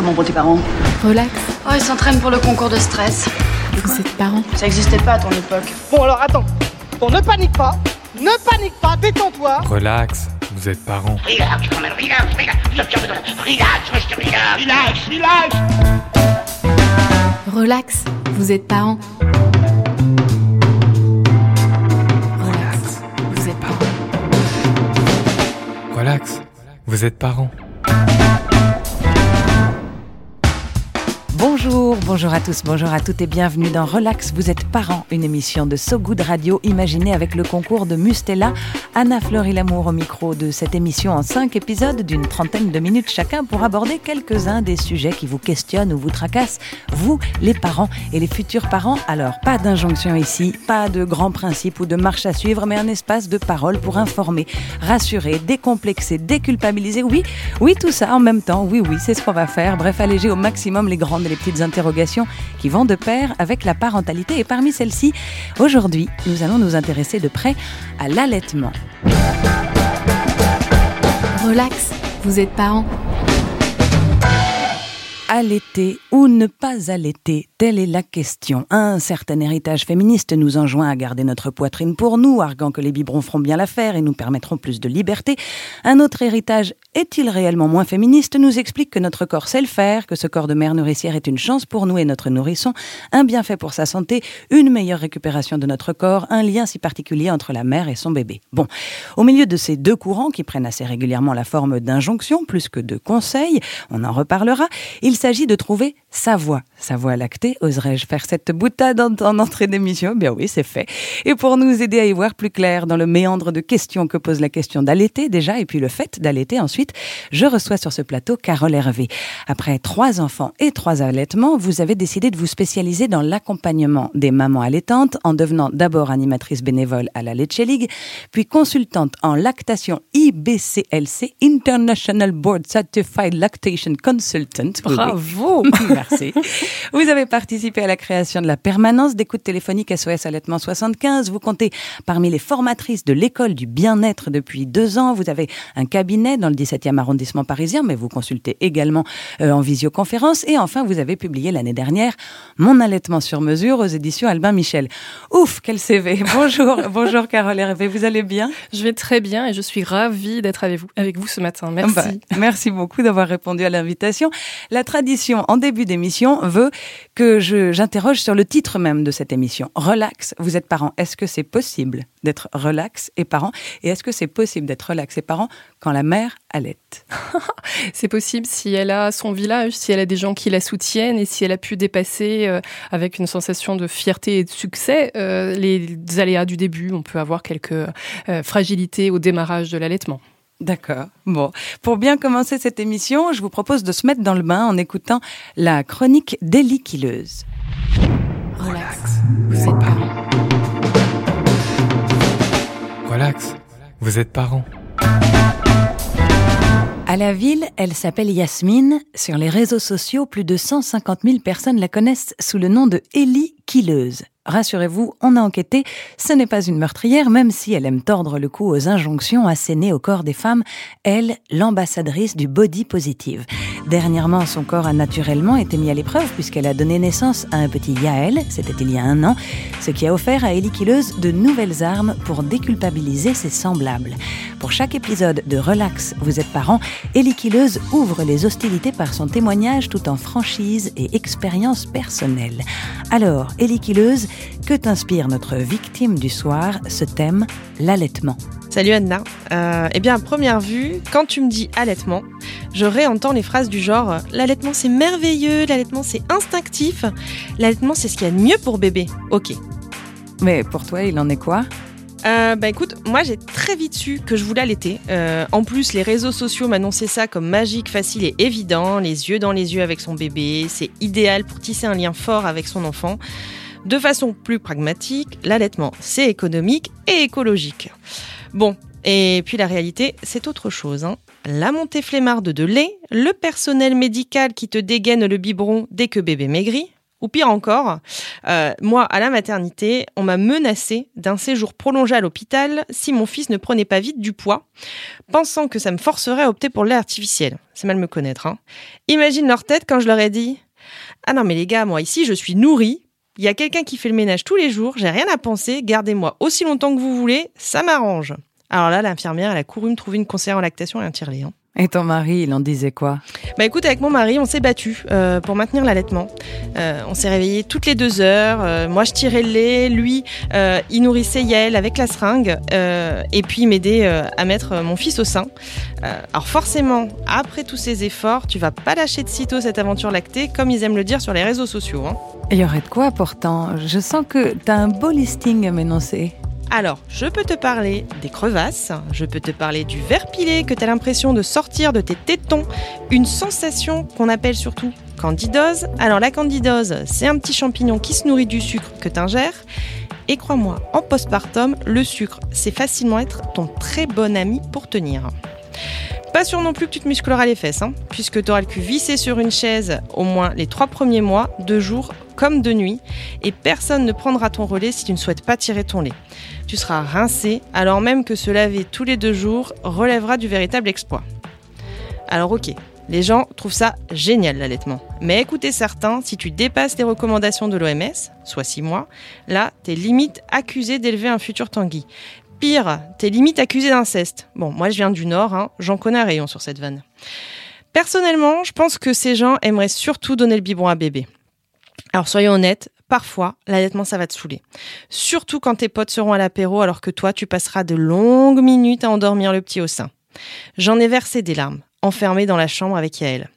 Comment vont tes parents Relax. Oh, ils s'entraînent pour le concours de stress. Vous êtes parents. Ça existait pas à ton époque. Bon alors attends. Bon ne panique pas. Ne panique pas, détends-toi. Relax, vous êtes parents. Relax, quand même, relax, relax, relax, relax, relax. Relax. Vous êtes parents. Relax. Vous êtes parents. Relax, vous êtes parents. Bonjour, bonjour à tous, bonjour à toutes et bienvenue dans Relax, vous êtes parents, une émission de So Good Radio imaginée avec le concours de Mustella. Anna Fleury Lamour au micro de cette émission en cinq épisodes d'une trentaine de minutes chacun pour aborder quelques-uns des sujets qui vous questionnent ou vous tracassent, vous les parents et les futurs parents. Alors, pas d'injonction ici, pas de grands principes ou de marche à suivre, mais un espace de parole pour informer, rassurer, décomplexer, déculpabiliser. Oui, oui, tout ça en même temps. Oui, oui, c'est ce qu'on va faire. Bref, alléger au maximum les grandes les petites interrogations qui vont de pair avec la parentalité. Et parmi celles-ci, aujourd'hui, nous allons nous intéresser de près à l'allaitement. Relax. Vous êtes parents. Allaiter ou ne pas allaiter Telle est la question. Un certain héritage féministe nous enjoint à garder notre poitrine pour nous, arguant que les biberons feront bien l'affaire et nous permettront plus de liberté. Un autre héritage, est-il réellement moins féministe, nous explique que notre corps sait le faire, que ce corps de mère nourricière est une chance pour nous et notre nourrisson, un bienfait pour sa santé, une meilleure récupération de notre corps, un lien si particulier entre la mère et son bébé. Bon, au milieu de ces deux courants qui prennent assez régulièrement la forme d'injonctions plus que de conseils, on en reparlera, il s'agit de trouver sa voix, sa voix lactée Oserais-je faire cette boutade en, en entrée d'émission? Bien oui, c'est fait. Et pour nous aider à y voir plus clair dans le méandre de questions que pose la question d'allaiter déjà, et puis le fait d'allaiter ensuite, je reçois sur ce plateau Carole Hervé. Après trois enfants et trois allaitements, vous avez décidé de vous spécialiser dans l'accompagnement des mamans allaitantes en devenant d'abord animatrice bénévole à la Leche League, puis consultante en lactation IBCLC, International Board Certified Lactation Consultant. Oui. Merci. Vous avez participé à la création de la permanence d'écoute téléphonique SOS Allaitement 75. Vous comptez parmi les formatrices de l'école du bien-être depuis deux ans. Vous avez un cabinet dans le 17e arrondissement parisien, mais vous consultez également euh, en visioconférence. Et enfin, vous avez publié l'année dernière Mon allaitement sur mesure aux éditions Albin Michel. Ouf, quel CV. Bonjour, bonjour Carole Hervé. Vous allez bien? Je vais très bien et je suis ravie d'être avec vous, avec vous ce matin. Merci. Bah, merci beaucoup d'avoir répondu à l'invitation. La tradition en début d'émission veut que j'interroge sur le titre même de cette émission. Relax, vous êtes parent. Est-ce que c'est possible d'être relax et parent? Et est-ce que c'est possible d'être relax et parent quand la mère allaite C'est possible si elle a son village, si elle a des gens qui la soutiennent et si elle a pu dépasser euh, avec une sensation de fierté et de succès euh, les aléas du début. On peut avoir quelques euh, fragilités au démarrage de l'allaitement. D'accord. Bon, pour bien commencer cette émission, je vous propose de se mettre dans le bain en écoutant la chronique d'Elie Quilleuse. Relax. Vous êtes parents. Relax, vous êtes parents. À la ville, elle s'appelle Yasmine. Sur les réseaux sociaux, plus de 150 000 personnes la connaissent sous le nom de Ellie Quilleuse. Rassurez-vous, on a enquêté, ce n'est pas une meurtrière, même si elle aime tordre le cou aux injonctions assénées au corps des femmes, elle, l'ambassadrice du body positive. Dernièrement, son corps a naturellement été mis à l'épreuve puisqu'elle a donné naissance à un petit Yael, c'était il y a un an, ce qui a offert à Ellie de nouvelles armes pour déculpabiliser ses semblables. Pour chaque épisode de Relax, vous êtes parents, Ellie ouvre les hostilités par son témoignage tout en franchise et expérience personnelle. Alors, Ellie que t'inspire notre victime du soir, ce thème, l'allaitement Salut Anna. Euh, eh bien, à première vue, quand tu me dis allaitement, je réentends les phrases du genre l'allaitement c'est merveilleux, l'allaitement c'est instinctif, l'allaitement c'est ce qu'il y a de mieux pour bébé. Ok. Mais pour toi, il en est quoi? Euh, bah écoute, moi j'ai très vite su que je voulais allaiter. Euh, en plus, les réseaux sociaux m'annonçaient ça comme magique, facile et évident, les yeux dans les yeux avec son bébé, c'est idéal pour tisser un lien fort avec son enfant. De façon plus pragmatique, l'allaitement c'est économique et écologique. Bon, et puis la réalité, c'est autre chose. Hein. La montée flemmarde de lait, le personnel médical qui te dégaine le biberon dès que bébé maigrit. Ou pire encore, euh, moi, à la maternité, on m'a menacé d'un séjour prolongé à l'hôpital si mon fils ne prenait pas vite du poids, pensant que ça me forcerait à opter pour lait artificiel. C'est mal me connaître. Hein. Imagine leur tête quand je leur ai dit Ah non, mais les gars, moi ici, je suis nourrie. Il y a quelqu'un qui fait le ménage tous les jours, j'ai rien à penser, gardez-moi aussi longtemps que vous voulez, ça m'arrange. Alors là, l'infirmière, elle a couru me trouver une conseillère en lactation et un tire-lait. Hein. Et ton mari, il en disait quoi? Bah écoute, avec mon mari, on s'est battu euh, pour maintenir l'allaitement. Euh, on s'est réveillé toutes les deux heures. Euh, moi, je tirais le lait. Lui, il nourrissait Yael avec la seringue. et puis, il m'aidait à mettre mon fils au sein. Alors forcément, après tous ces efforts, tu vas pas lâcher de sitôt cette aventure lactée, comme ils aiment le dire sur les réseaux sociaux. Hein. Il y aurait de quoi pourtant? Je sens que t'as un beau listing à m'énoncer. Alors, je peux te parler des crevasses, je peux te parler du verre pilé que tu as l'impression de sortir de tes tétons, une sensation qu'on appelle surtout candidose. Alors la candidose, c'est un petit champignon qui se nourrit du sucre que tu ingères. Et crois-moi, en postpartum, le sucre, c'est facilement être ton très bon ami pour tenir. Pas sûr non plus que tu te muscleras les fesses, hein, puisque tu auras le cul vissé sur une chaise au moins les trois premiers mois, de jour comme de nuit, et personne ne prendra ton relais si tu ne souhaites pas tirer ton lait. Tu seras rincé, alors même que se laver tous les deux jours relèvera du véritable exploit. Alors ok, les gens trouvent ça génial l'allaitement. Mais écoutez certains, si tu dépasses les recommandations de l'OMS, soit 6 mois, là, t'es limite accusé d'élever un futur Tanguy. Pire, t'es limite accusé d'inceste. Bon, moi je viens du Nord, hein, j'en connais un rayon sur cette vanne. Personnellement, je pense que ces gens aimeraient surtout donner le biberon à bébé. Alors soyons honnêtes, parfois, l'allaitement ça va te saouler. Surtout quand tes potes seront à l'apéro alors que toi tu passeras de longues minutes à endormir le petit au sein. J'en ai versé des larmes, enfermée dans la chambre avec Yael.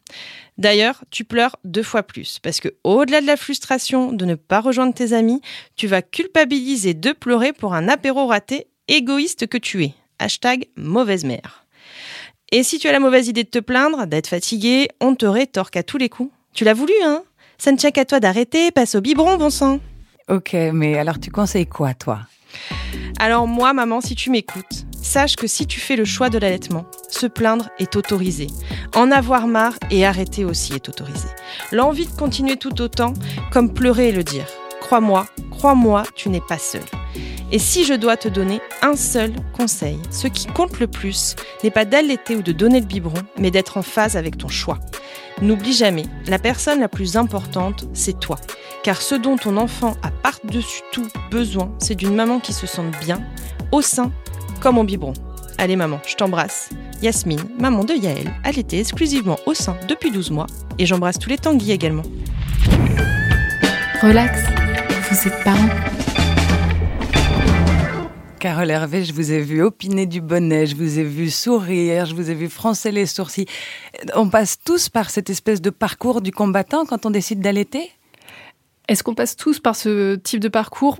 D'ailleurs, tu pleures deux fois plus, parce que au-delà de la frustration de ne pas rejoindre tes amis, tu vas culpabiliser de pleurer pour un apéro raté égoïste que tu es. Hashtag mauvaise mère. Et si tu as la mauvaise idée de te plaindre, d'être fatigué, on te rétorque à tous les coups. Tu l'as voulu, hein? Ça ne qu'à toi d'arrêter, passe au biberon, bon sang. Ok, mais alors tu conseilles quoi, toi? Alors moi, maman, si tu m'écoutes, sache que si tu fais le choix de l'allaitement, se plaindre est autorisé. En avoir marre et arrêter aussi est autorisé. L'envie de continuer tout autant, comme pleurer et le dire. Crois-moi, crois-moi, tu n'es pas seul. Et si je dois te donner un seul conseil, ce qui compte le plus n'est pas d'allaiter ou de donner le biberon, mais d'être en phase avec ton choix. N'oublie jamais, la personne la plus importante, c'est toi. Car ce dont ton enfant a par-dessus tout besoin, c'est d'une maman qui se sente bien, au sein, comme au biberon. Allez maman, je t'embrasse. Yasmine, maman de Yaël, allaitée exclusivement au sein depuis 12 mois. Et j'embrasse tous les tanguis également. Relax, vous êtes parents. Carole Hervé, je vous ai vu opiner du bonnet, je vous ai vu sourire, je vous ai vu froncer les sourcils. On passe tous par cette espèce de parcours du combattant quand on décide d'allaiter? Est-ce qu'on passe tous par ce type de parcours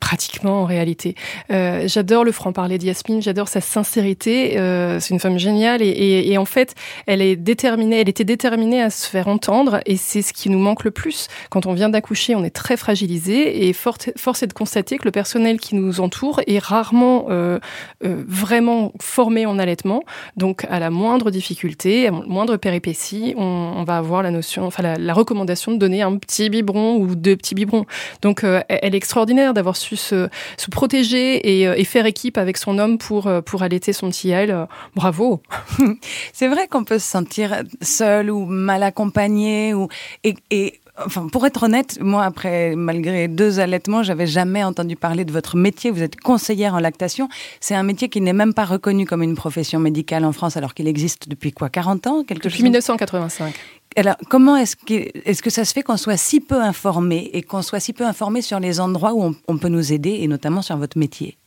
Pratiquement en réalité. Euh, j'adore le franc-parler de Yasmine, j'adore sa sincérité. Euh, c'est une femme géniale et, et, et, en fait, elle est déterminée, elle était déterminée à se faire entendre et c'est ce qui nous manque le plus. Quand on vient d'accoucher, on est très fragilisé et force, est de constater que le personnel qui nous entoure est rarement euh, euh, vraiment formé en allaitement. Donc, à la moindre difficulté, à la moindre péripétie, on, va avoir la notion, enfin la, la, recommandation de donner un petit biberon ou deux petits biberons. Donc, euh, elle est extraordinaire d'avoir su se, se protéger et, et, faire équipe avec son homme pour, pour allaiter son petit Yael. Bravo. C'est vrai qu'on peut se sentir seul ou mal accompagné ou et, et Enfin, pour être honnête, moi, après, malgré deux allaitements, j'avais jamais entendu parler de votre métier. Vous êtes conseillère en lactation. C'est un métier qui n'est même pas reconnu comme une profession médicale en France, alors qu'il existe depuis quoi, 40 ans quelque Depuis chose 1985. Alors, comment est-ce que, est que ça se fait qu'on soit si peu informé et qu'on soit si peu informé sur les endroits où on, peut nous aider, et notamment sur votre métier?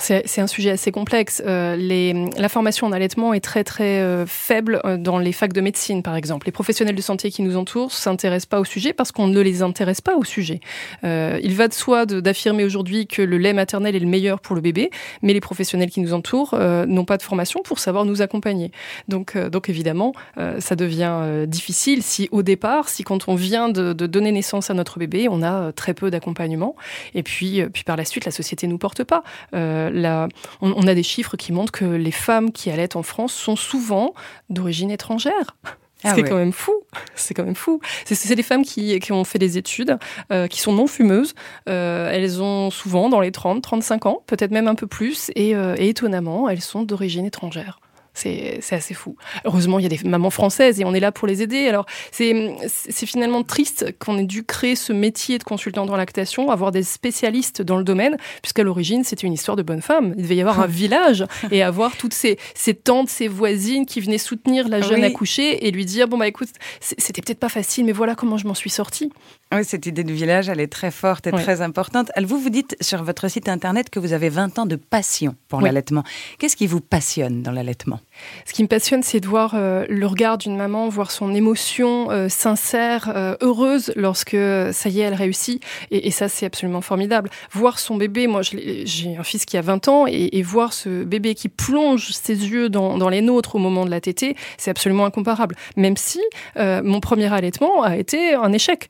C'est un sujet assez complexe. Euh, la formation en allaitement est très très euh, faible dans les facs de médecine, par exemple. Les professionnels de santé qui nous entourent s'intéressent pas au sujet parce qu'on ne les intéresse pas au sujet. Euh, il va de soi d'affirmer aujourd'hui que le lait maternel est le meilleur pour le bébé, mais les professionnels qui nous entourent euh, n'ont pas de formation pour savoir nous accompagner. Donc, euh, évidemment, ça devient difficile si au départ, si quand on vient de, donner naissance à notre bébé, on a très peu d'accompagnement, et puis, puis par la suite, la société nous porte pas. La, on, on, a des chiffres qui montrent que les femmes qui allaitent en France sont souvent d'origine étrangère. Ah c'est quand même fou. C'est quand même fou. C'est des femmes qui, qui, ont fait des études, euh, qui sont non fumeuses. Euh, elles ont souvent dans les 30, 35 ans, peut-être même un peu plus, et, euh, et étonnamment, elles sont d'origine étrangère. C'est assez fou. Heureusement, il y a des mamans françaises et on est là pour les aider. Alors, c'est finalement triste qu'on ait dû créer ce métier de consultant dans lactation, avoir des spécialistes dans le domaine, puisqu'à l'origine, c'était une histoire de bonne femme. Il devait y avoir un village et avoir toutes ces, ces tantes, ces voisines qui venaient soutenir la jeune accouchée et lui dire Bon, bah écoute, c'était peut-être pas facile, mais voilà comment je m'en suis sortie. Oui, cette idée de village, elle est très forte et très importante. Vous, vous dites sur votre site internet que vous avez 20 ans de passion pour l'allaitement. Qu'est-ce qui vous passionne dans l'allaitement? Ce qui me passionne, c'est de voir euh, le regard d'une maman, voir son émotion euh, sincère, euh, heureuse lorsque ça y est, elle réussit. Et, ça, c'est absolument formidable. Voir son bébé, moi j'ai un fils qui a 20 ans, et, voir ce bébé qui plonge ses yeux dans, dans les nôtres au moment de la tétée, c'est absolument incomparable. Même si mon premier allaitement a été un échec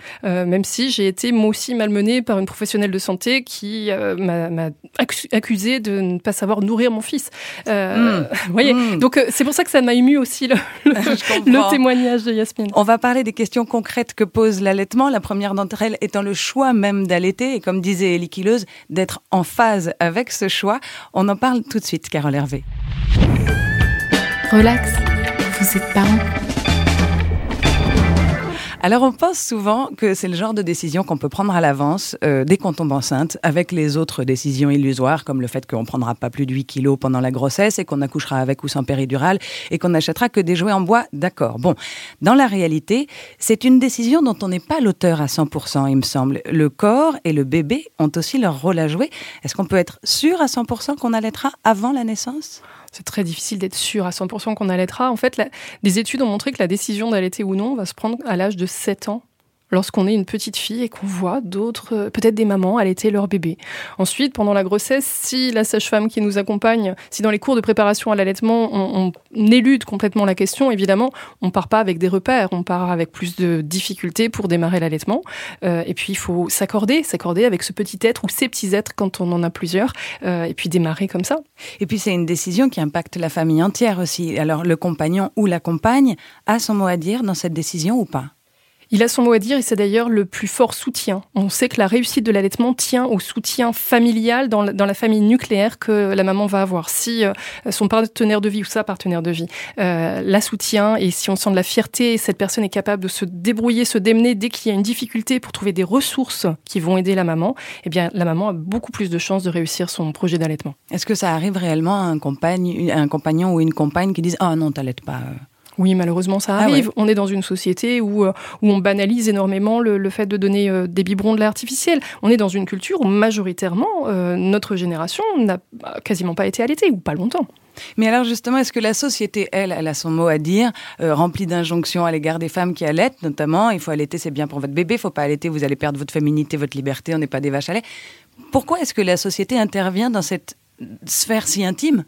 même si j'ai été moi aussi malmenée par une professionnelle de santé qui euh, m'a accusée de ne pas savoir nourrir mon fils. Euh, hmm. voyez hmm. Donc euh, c'est pour ça que ça m'a ému aussi le, le, témoignage de Yasmine. On va parler des questions concrètes que pose l'allaitement. La première d'entre elles étant le choix même d'allaiter et comme disait Elie Kileuse, d'être en phase avec ce choix. On en parle tout de suite, Carole Hervé. Relax, vous êtes parents alors on pense souvent que c'est le genre de décision qu'on peut prendre à l'avance euh, dès qu'on tombe enceinte, avec les autres décisions illusoires, comme le fait qu'on prendra pas plus de 8 kilos pendant la grossesse et qu'on accouchera avec ou sans péridurale et qu'on n'achètera que des jouets en bois, d'accord. Bon, dans la réalité, c'est une décision dont on n'est pas l'auteur à 100%, il me semble. Le corps et le bébé ont aussi leur rôle à jouer. Est-ce qu'on peut être sûr à 100% qu'on allaitera avant la naissance? C'est très difficile d'être sûr à 100% qu'on allaitera. En fait, des études ont montré que la décision d'allaiter ou non va se prendre à l'âge de 7 ans lorsqu'on est une petite fille et qu'on voit d'autres, euh, peut-être des mamans allaiter leur bébé. Ensuite, pendant la grossesse, si la sage-femme qui nous accompagne, si dans les cours de préparation à l'allaitement, on, élude complètement la question, évidemment, on part pas avec des repères, on part avec plus de difficultés pour démarrer l'allaitement. Euh, et puis, il faut s'accorder, s'accorder avec ce petit être ou ces petits êtres quand on en a plusieurs, euh, et puis démarrer comme ça. Et puis, c'est une décision qui impacte la famille entière aussi. Alors, le compagnon ou la compagne a son mot à dire dans cette décision ou pas? Il a son mot à dire et c'est d'ailleurs le plus fort soutien. On sait que la réussite de l'allaitement tient au soutien familial dans la, famille nucléaire que la maman va avoir. Si euh, son partenaire de vie ou sa partenaire de vie euh, la soutient et si on sent de la fierté, cette personne est capable de se débrouiller, se démener dès qu'il y a une difficulté pour trouver des ressources qui vont aider la maman, eh bien la maman a beaucoup plus de chances de réussir son projet d'allaitement. Est-ce que ça arrive réellement à un, un compagnon ou une compagne qui disent « Ah non, t'allaites pas euh oui, malheureusement, ça ah arrive. On est dans une société où, euh, où on banalise énormément le, fait de donner euh, des biberons de lait artificiel. On est dans une culture où majoritairement, euh, notre génération n'a quasiment pas été allaitée, ou pas longtemps. Mais alors justement, est-ce que la société, elle, elle a son mot à dire, remplie d'injonctions à l'égard des femmes qui allaitent, notamment, il faut allaiter, c'est bien pour votre bébé, il faut pas allaiter, vous allez perdre votre féminité, votre liberté, on n'est pas des vaches à lait. Pourquoi est-ce que la société intervient dans cette sphère si intime?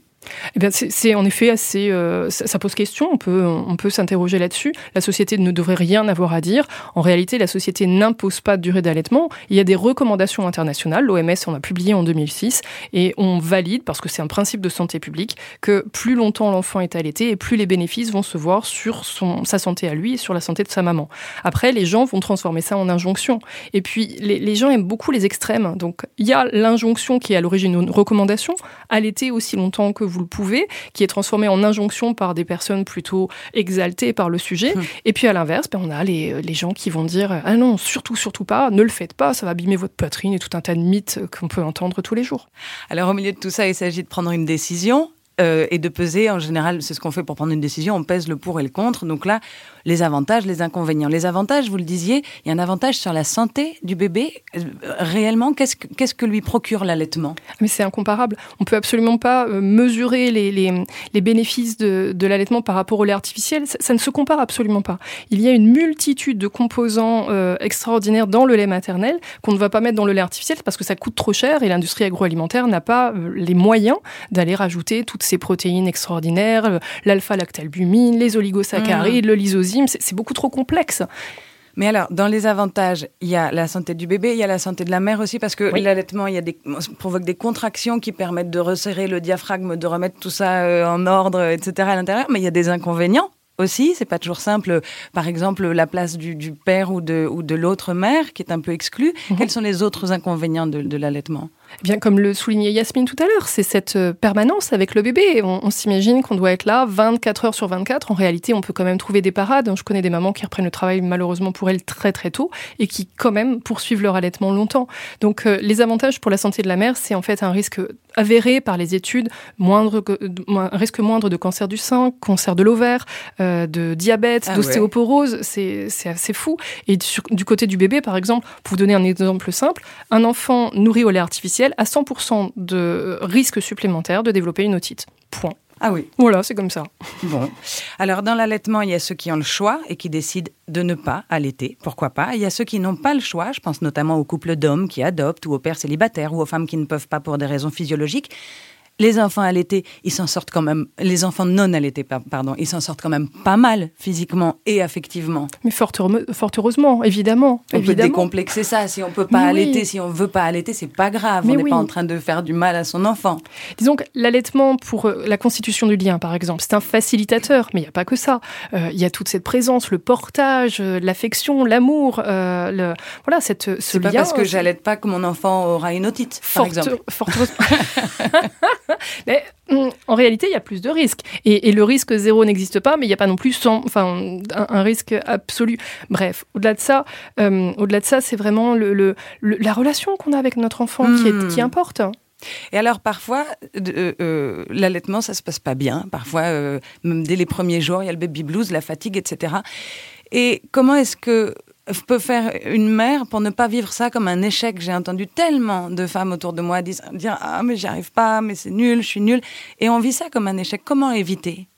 Eh bien, c'est en effet assez. Euh, ça, pose question. On peut, on peut s'interroger là-dessus. La société ne devrait rien avoir à dire. En réalité, la société n'impose pas de durée d'allaitement. Il y a des recommandations internationales. L'OMS en a publié en 2006 et on valide parce que c'est un principe de santé publique que plus longtemps l'enfant est allaité et plus les bénéfices vont se voir sur son, sa santé à lui et sur la santé de sa maman. Après, les gens vont transformer ça en injonction. Et puis, les, les gens aiment beaucoup les extrêmes. Donc, il y a l'injonction qui est à l'origine d'une recommandation allaiter aussi longtemps que le pouvez, qui est transformé en injonction par des personnes plutôt exaltées par le sujet. Hum. Et puis à l'inverse, ben, on a les, les, gens qui vont dire Ah non, surtout, surtout pas, ne le faites pas, ça va abîmer votre poitrine et tout un tas de mythes qu'on peut entendre tous les jours. Alors au milieu de tout ça, il s'agit de prendre une décision. Euh, et de peser, en général, c'est ce qu'on fait pour prendre une décision, on pèse le pour et le contre. Donc là, les avantages, les inconvénients. Les avantages, vous le disiez, il y a un avantage sur la santé du bébé. Euh, réellement, qu'est-ce que, lui procure l'allaitement? Mais c'est incomparable. On peut absolument pas euh, mesurer les, bénéfices de, l'allaitement par rapport au lait artificiel. Ça, ne se compare absolument pas. Il y a une multitude de composants extraordinaires dans le lait maternel qu'on ne va pas mettre dans le lait artificiel parce que ça coûte trop cher et l'industrie agroalimentaire n'a pas les moyens d'aller rajouter toutes ces protéines extraordinaires, l'alpha-lactalbumine, les oligosaccharides, mmh. le lysosine c'est beaucoup trop complexe. Mais alors, dans les avantages, il y a la santé du bébé, il y a la santé de la mère aussi, parce que l'allaitement, il y a des, provoque des contractions qui permettent de resserrer le diaphragme, de remettre tout ça euh, en ordre, etc. à l'intérieur. Mais il y a des inconvénients aussi. C'est pas toujours simple. Par exemple, la place du, du père ou de, ou de l'autre mère qui est un peu exclue. Mhm. Quels sont les autres inconvénients de, de l'allaitement? Eh Bien, comme le soulignait Yasmine tout à l'heure, c'est cette euh, permanence avec le bébé. On, on s'imagine qu'on doit être là 24 heures sur 24. En réalité, on peut quand même trouver des parades. Je connais des mamans qui reprennent le travail malheureusement pour elles très très tôt et qui quand même poursuivent leur allaitement longtemps. Donc, euh, les avantages pour la santé de la mère, c'est en fait un risque avéré par les études, moindre, que- un risque moindre de cancer du sein, cancer de l'ovaire, euh, de diabète, Ah ouais. d'ostéoporose. C'est c'est assez fou. Et sur- du côté du bébé, par exemple, pour vous donner un exemple simple, un enfant nourri au lait artificiel a 100% de risque supplémentaire de développer une otite. Point. Ah oui. Voilà, c'est comme ça. Bon. Alors, dans l'allaitement, il y a ceux qui ont le choix et qui décident de ne pas allaiter. Pourquoi pas? Il y a ceux qui n'ont pas le choix. Je pense notamment aux couples d'hommes qui adoptent ou aux pères célibataires ou aux femmes qui ne peuvent pas pour des raisons physiologiques. Les enfants allaités, ils s'en sortent quand même. Les enfants non allaités, par- pardon, ils s'en sortent quand même pas mal physiquement et affectivement. Mais fort, heureusement, évidemment. On peut décomplexer ça. Si on peut pas Mais oui. allaiter, si on veut pas allaiter, c'est pas grave. Mais on n'est oui. pas en train de faire du mal à son enfant. Disons que l'allaitement pour euh, la constitution du lien, par exemple, c'est un facilitateur, mais il n'y a pas que ça. Euh, Il y a toute cette présence, le portage, euh, l'affection, l'amour, euh, le, voilà, cette, ce C'est pas parce que j'allaite pas que mon enfant aura une otite, par exemple. fort heureusement. mais hum, en réalité, il y a plus de risques. Et, et le risque zéro n'existe pas, mais il n'y a pas non plus enfin, un, un risque absolu. Bref, au-delà de ça, euh, au-delà de ça, c'est vraiment le, le- le- la relation qu'on a avec notre enfant qui, Hmm. est, qui importe. Et alors parfois, euh, euh, l'allaitement, ça se passe pas bien. Parfois, euh, même dès les premiers jours, il y a le baby blues, la fatigue, etc. Et comment est-ce que peut faire une mère pour ne pas vivre ça comme un échec J'ai entendu tellement de femmes autour de moi dire, ah mais j'y arrive pas, mais c'est nul, je suis nulle. Et on vit ça comme un échec. Comment éviter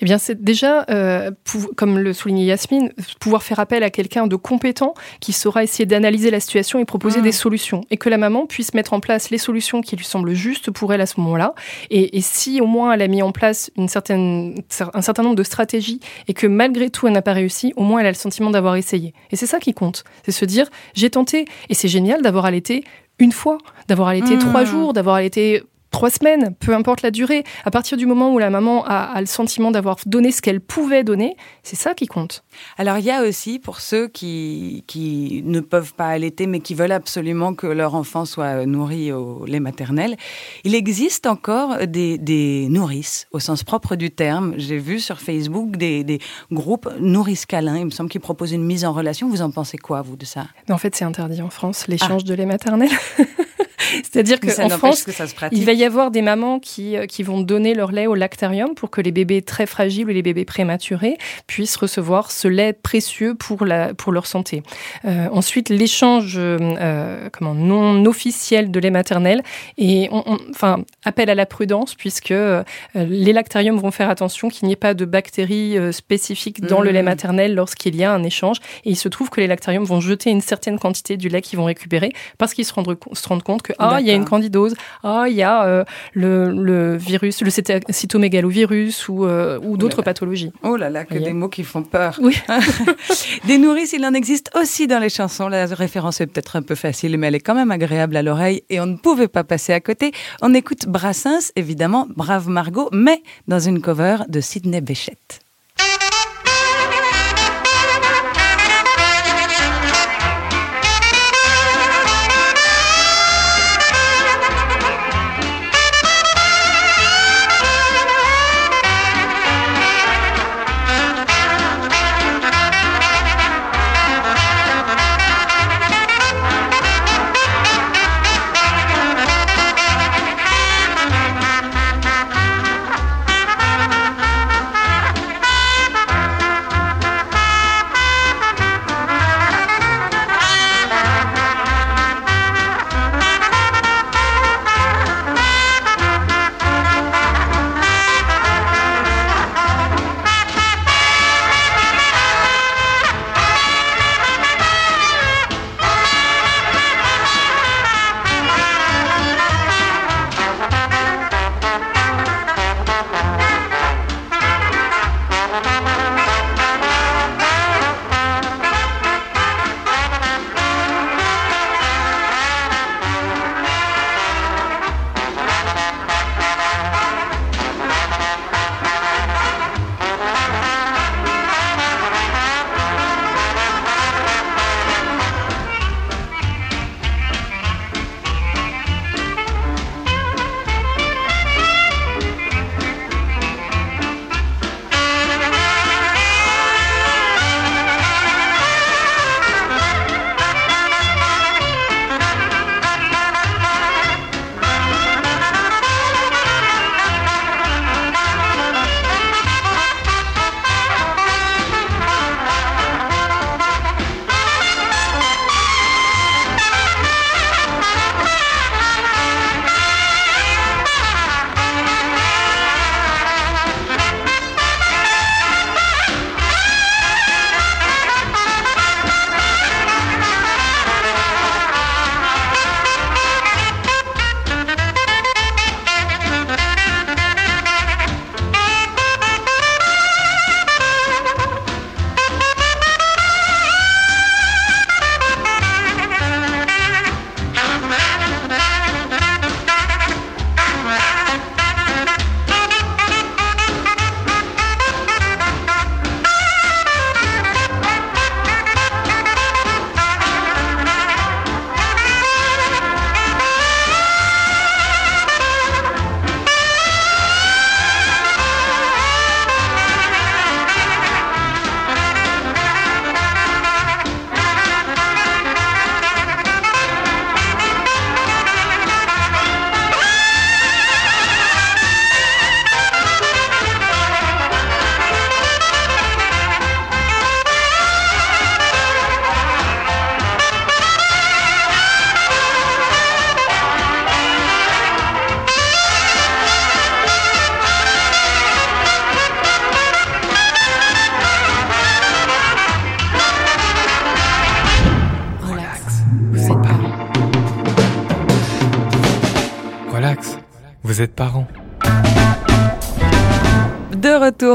Eh bien, c'est déjà, euh, comme le soulignait Yasmine, pouvoir faire appel à quelqu'un de compétent qui saura essayer d'analyser la situation et proposer Mm. des solutions. Et que la maman puisse mettre en place les solutions qui lui semblent justes pour elle à ce moment-là. Et, et si au moins elle a mis en place une certaine, un certain nombre de stratégies et que malgré tout elle n'a pas réussi, au moins elle a le sentiment d'avoir essayé. Et c'est ça qui compte. C'est se dire, j'ai tenté. Et c'est génial d'avoir allaité une fois, d'avoir allaité Mm. trois jours, d'avoir allaité trois semaines, peu importe la durée. À partir du moment où la maman a, a le sentiment d'avoir donné ce qu'elle pouvait donner, c'est ça qui compte. Alors il y a aussi pour ceux qui, qui ne peuvent pas allaiter mais qui veulent absolument que leur enfant soit nourri au lait maternel, il existe encore des, des nourrices au sens propre du terme. J'ai vu sur Facebook des, des groupes nourrices câlins, il me semble qu'ils proposent une mise en relation. Vous en pensez quoi vous de ça? Mais en fait, c'est interdit en France, l'échange de lait maternel. C'est-à-dire qu'en France, que ça se pratique. il va y avoir des mamans qui, euh, qui vont donner leur lait au lactarium pour que les bébés très fragiles ou les bébés prématurés puissent recevoir ce lait précieux pour, la, pour leur santé. Euh, ensuite, l'échange euh, comment, non officiel de lait maternel et on, on- enfin, appel à la prudence puisque euh, les lactariums vont faire attention qu'il n'y ait pas de bactéries spécifiques dans le lait maternel lorsqu'il y a un échange. Et il se trouve que les lactariums vont jeter une certaine quantité du lait qu'ils vont récupérer parce qu'ils se rendent, se rendent compte que ah il y a une candidose, ah il y a le, le virus, le cytomégalovirus ou, euh, ou d'autres là là. pathologies. Oh là là, que des mots qui font peur. Oui. des nourrices, il en existe aussi dans les chansons. La référence est peut-être un peu facile, mais elle est quand même agréable à l'oreille et on ne pouvait pas passer à côté. On écoute Brassens, évidemment, Brave Margot, mais dans une cover de Sidney Bechet.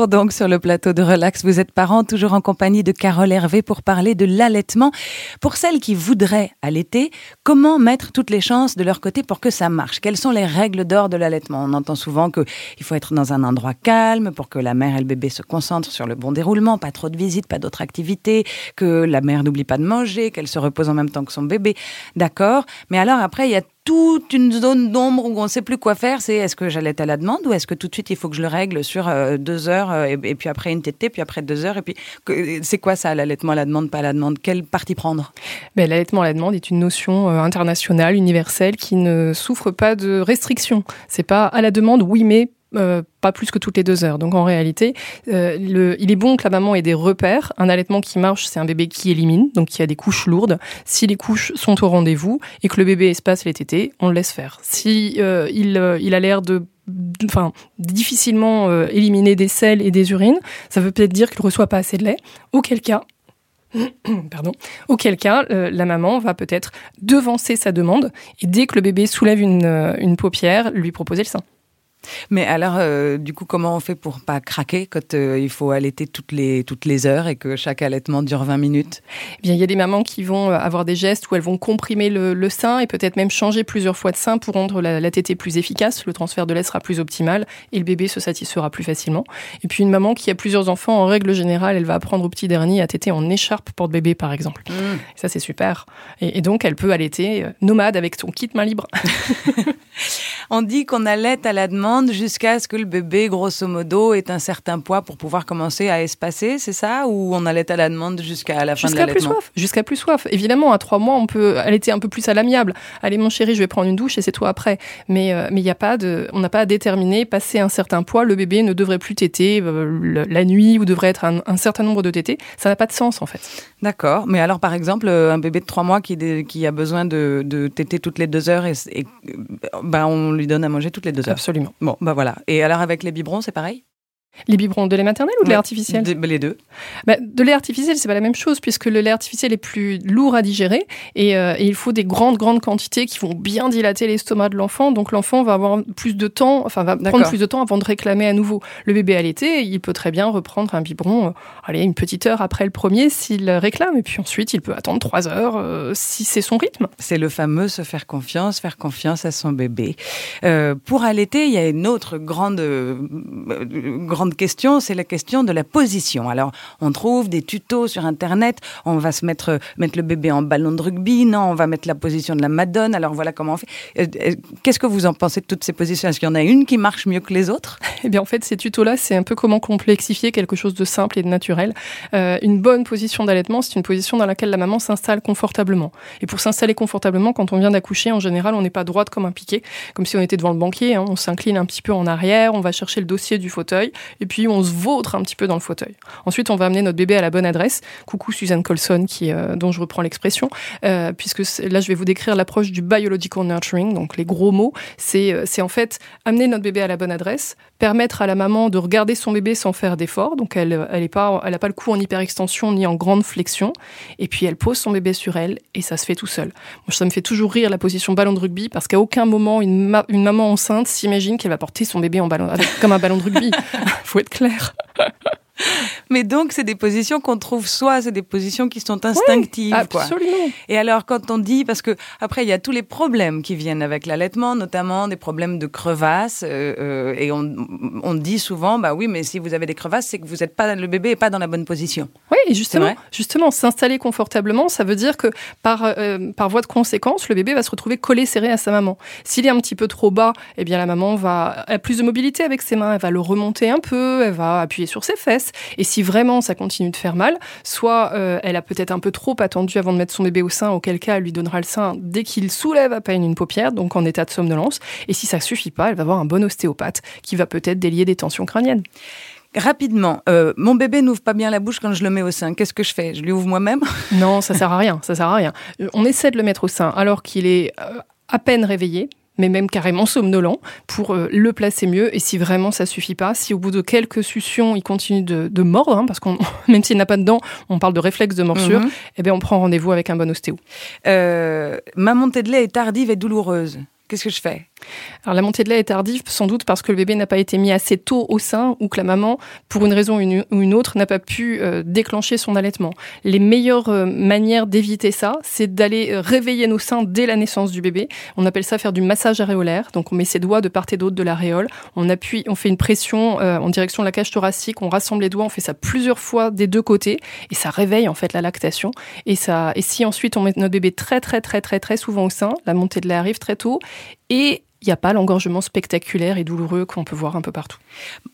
Donc sur le plateau de Relax, vous êtes parents, toujours en compagnie de Carole Hervé pour parler de l'allaitement. Pour celles qui voudraient allaiter, comment mettre toutes les chances de leur côté pour que ça marche? Quelles sont les règles d'or de l'allaitement? On entend souvent qu'il faut être dans un endroit calme pour que la mère et le bébé se concentrent sur le bon déroulement, pas trop de visites, pas d'autres activités, que la mère n'oublie pas de manger, qu'elle se repose en même temps que son bébé. D'accord, mais alors après, il y a toute une zone d'ombre où on ne sait plus quoi faire. C'est est-ce que j'allaite à la demande ou est-ce que tout de suite il faut que je le règle sur euh, deux heures euh, et, et, puis après une tétée, puis après deux heures et puis c'est quoi ça l'allaitement à la demande, pas à la demande? Quelle partie prendre? Ben, L'allaitement à la demande est une notion euh, internationale, universelle, qui ne souffre pas de restrictions. C'est pas à la demande, oui, mais euh, pas plus que toutes les deux heures. Donc en réalité, euh, le, il est bon que la maman ait des repères. Un allaitement qui marche, c'est un bébé qui élimine, donc qui a des couches lourdes. Si les couches sont au rendez-vous et que le bébé espace les tétés, on le laisse faire. Si euh, il, a l'air de enfin difficilement éliminer des selles et des urines, ça veut peut-être dire qu'il reçoit pas assez de lait. Auquel cas, Pardon. Auquel cas, la maman va peut-être devancer sa demande et dès que le bébé soulève une, une paupière, lui proposer le sein. Mais alors, euh, du coup, comment on fait pour pas craquer quand euh, il faut allaiter toutes les, toutes les heures et que chaque allaitement dure 20 minutes? Eh Bien, il y a des mamans qui vont euh, avoir des gestes où elles vont comprimer le, le sein et peut-être même changer plusieurs fois de sein pour rendre la, la tétée plus efficace. Le transfert de lait sera plus optimal et le bébé se satisfera plus facilement. Et puis, une maman qui a plusieurs enfants, en règle générale, elle va apprendre au petit dernier à téter en écharpe porte-bébé, par exemple. Mmh. Ça, c'est super. Et, et, donc, elle peut allaiter nomade avec son kit main libre. on dit qu'on allaite à la demande jusqu'à ce que le bébé, grosso modo, ait un certain poids pour pouvoir commencer à espacer, c'est ça? Ou on allaite à la demande jusqu'à la fin jusqu'à de l'allaitement? plus soif. Jusqu'à plus soif. Évidemment, à trois mois, on peut allaiter un peu plus à l'amiable. Allez, mon chéri, je vais prendre une douche et c'est toi après. Mais euh, mais il y a pas de, on n'a pas à déterminer. Passer un certain poids, le bébé ne devrait plus téter euh, la nuit ou devrait être un, un certain nombre de tétés. Ça n'a pas de sens en fait. D'accord. Mais alors, par exemple, un bébé de trois mois qui, qui a besoin de, de téter toutes les deux heures et, et ben, on lui donne à manger toutes les deux heures. Absolument. Bon, bah voilà. Et alors avec les biberons, c'est pareil? Les biberons de lait maternel ou de ouais, lait artificiel de, Les deux. Bah, de lait artificiel, c'est pas la même chose puisque le lait artificiel est plus lourd à digérer et, euh, et il faut des grandes grandes quantités qui vont bien dilater l'estomac de l'enfant. Donc l'enfant va avoir plus de temps, enfin va prendre plus de temps avant de réclamer à nouveau. Le bébé allaité, il peut très bien reprendre un biberon, euh, allez une petite heure après le premier s'il réclame et puis ensuite il peut attendre trois heures euh, si c'est son rythme. C'est le fameux se faire confiance, faire confiance à son bébé. Euh, pour allaiter, il y a une autre grande grande question, c'est la question de la position. Alors, on trouve des tutos sur Internet. On va se mettre, mettre le bébé en ballon de rugby. Non, on va mettre la position de la madone. Alors, voilà comment on fait. Qu'est-ce que vous en pensez de toutes ces positions? Est-ce qu'il y en a une qui marche mieux que les autres? Eh bien, en fait, ces tutos-là, c'est un peu comment complexifier quelque chose de simple et de naturel. Euh, une bonne position d'allaitement, c'est une position dans laquelle la maman s'installe confortablement. Et pour s'installer confortablement, quand on vient d'accoucher, en général, on n'est pas droite comme un piquet, comme si on était devant le banquier. Hein. On s'incline un petit peu en arrière, on va chercher le dossier du fauteuil, et puis on se vautre un petit peu dans le fauteuil. Ensuite, on va amener notre bébé à la bonne adresse. Coucou Suzanne Colson, euh, dont je reprends l'expression, euh, puisque là, je vais vous décrire l'approche du biological nurturing, donc les gros mots. C'est euh, c'est en fait amener notre bébé à la bonne adresse, permettre à la maman de regarder son bébé sans faire d'effort, donc elle pas elle a pas le cou en hyperextension ni en grande flexion, et puis elle pose son bébé sur elle et ça se fait tout seul. Moi, ça me fait toujours rire la position ballon de rugby parce qu'à aucun moment une, ma une maman enceinte s'imagine qu'elle va porter son bébé en ballon comme un ballon de rugby. Faut être clair. Mais donc, c'est des positions qu'on trouve soi, c'est des positions qui sont instinctives. Oui, absolument. Quoi. Et alors, quand on dit, parce que après, il y a tous les problèmes qui viennent avec l'allaitement, notamment des problèmes de crevasses, euh, euh, et on, on dit souvent, bah oui, mais si vous avez des crevasses, c'est que vous êtes pas, le bébé est pas dans la bonne position. Oui, et justement, justement, s'installer confortablement, ça veut dire que par, euh, par voie de conséquence, le bébé va se retrouver collé serré à sa maman. S'il est un petit peu trop bas, eh bien, la maman va, a plus de mobilité avec ses mains, elle va le remonter un peu, elle va appuyer sur ses fesses. Et si vraiment ça continue de faire mal, soit euh, elle a peut-être un peu trop attendu avant de mettre son bébé au sein, auquel cas elle lui donnera le sein dès qu'il soulève à peine une paupière, donc en état de somnolence. Et si ça suffit pas, elle va voir un bon ostéopathe qui va peut-être délier des tensions crâniennes. Rapidement, euh, mon bébé n'ouvre pas bien la bouche quand je le mets au sein. Qu'est-ce que je fais? Je lui ouvre moi-même? Non, ça sert à rien. Ça sert à rien. On essaie de le mettre au sein alors qu'il est euh, à peine réveillé, mais même carrément somnolent, pour euh, le placer mieux. Et si vraiment ça suffit pas, si au bout de quelques suctions, il continue de, de mordre, hein, parce qu'on même s'il n'a pas de dents, on parle de réflexe de morsure, mm -hmm. eh bien on prend rendez-vous avec un bon ostéo. Euh, ma montée de lait est tardive et douloureuse. Qu'est-ce que je fais? Alors la montée de lait est tardive sans doute parce que le bébé n'a pas été mis assez tôt au sein ou que la maman, pour une raison ou une autre, n'a pas pu euh, déclencher son allaitement. Les meilleures euh, manières d'éviter ça, c'est d'aller euh, réveiller nos seins dès la naissance du bébé. On appelle ça faire du massage aréolaire. Donc on met ses doigts de part et d'autre de l'aréole, on appuie, on fait une pression en direction de la cage thoracique, on rassemble les doigts, on fait ça plusieurs fois des deux côtés et ça réveille en fait la lactation. Et ça, et si ensuite on met notre bébé très très très très très souvent au sein, la montée de lait arrive très tôt et il n'y a pas l'engorgement spectaculaire et douloureux qu'on peut voir un peu partout.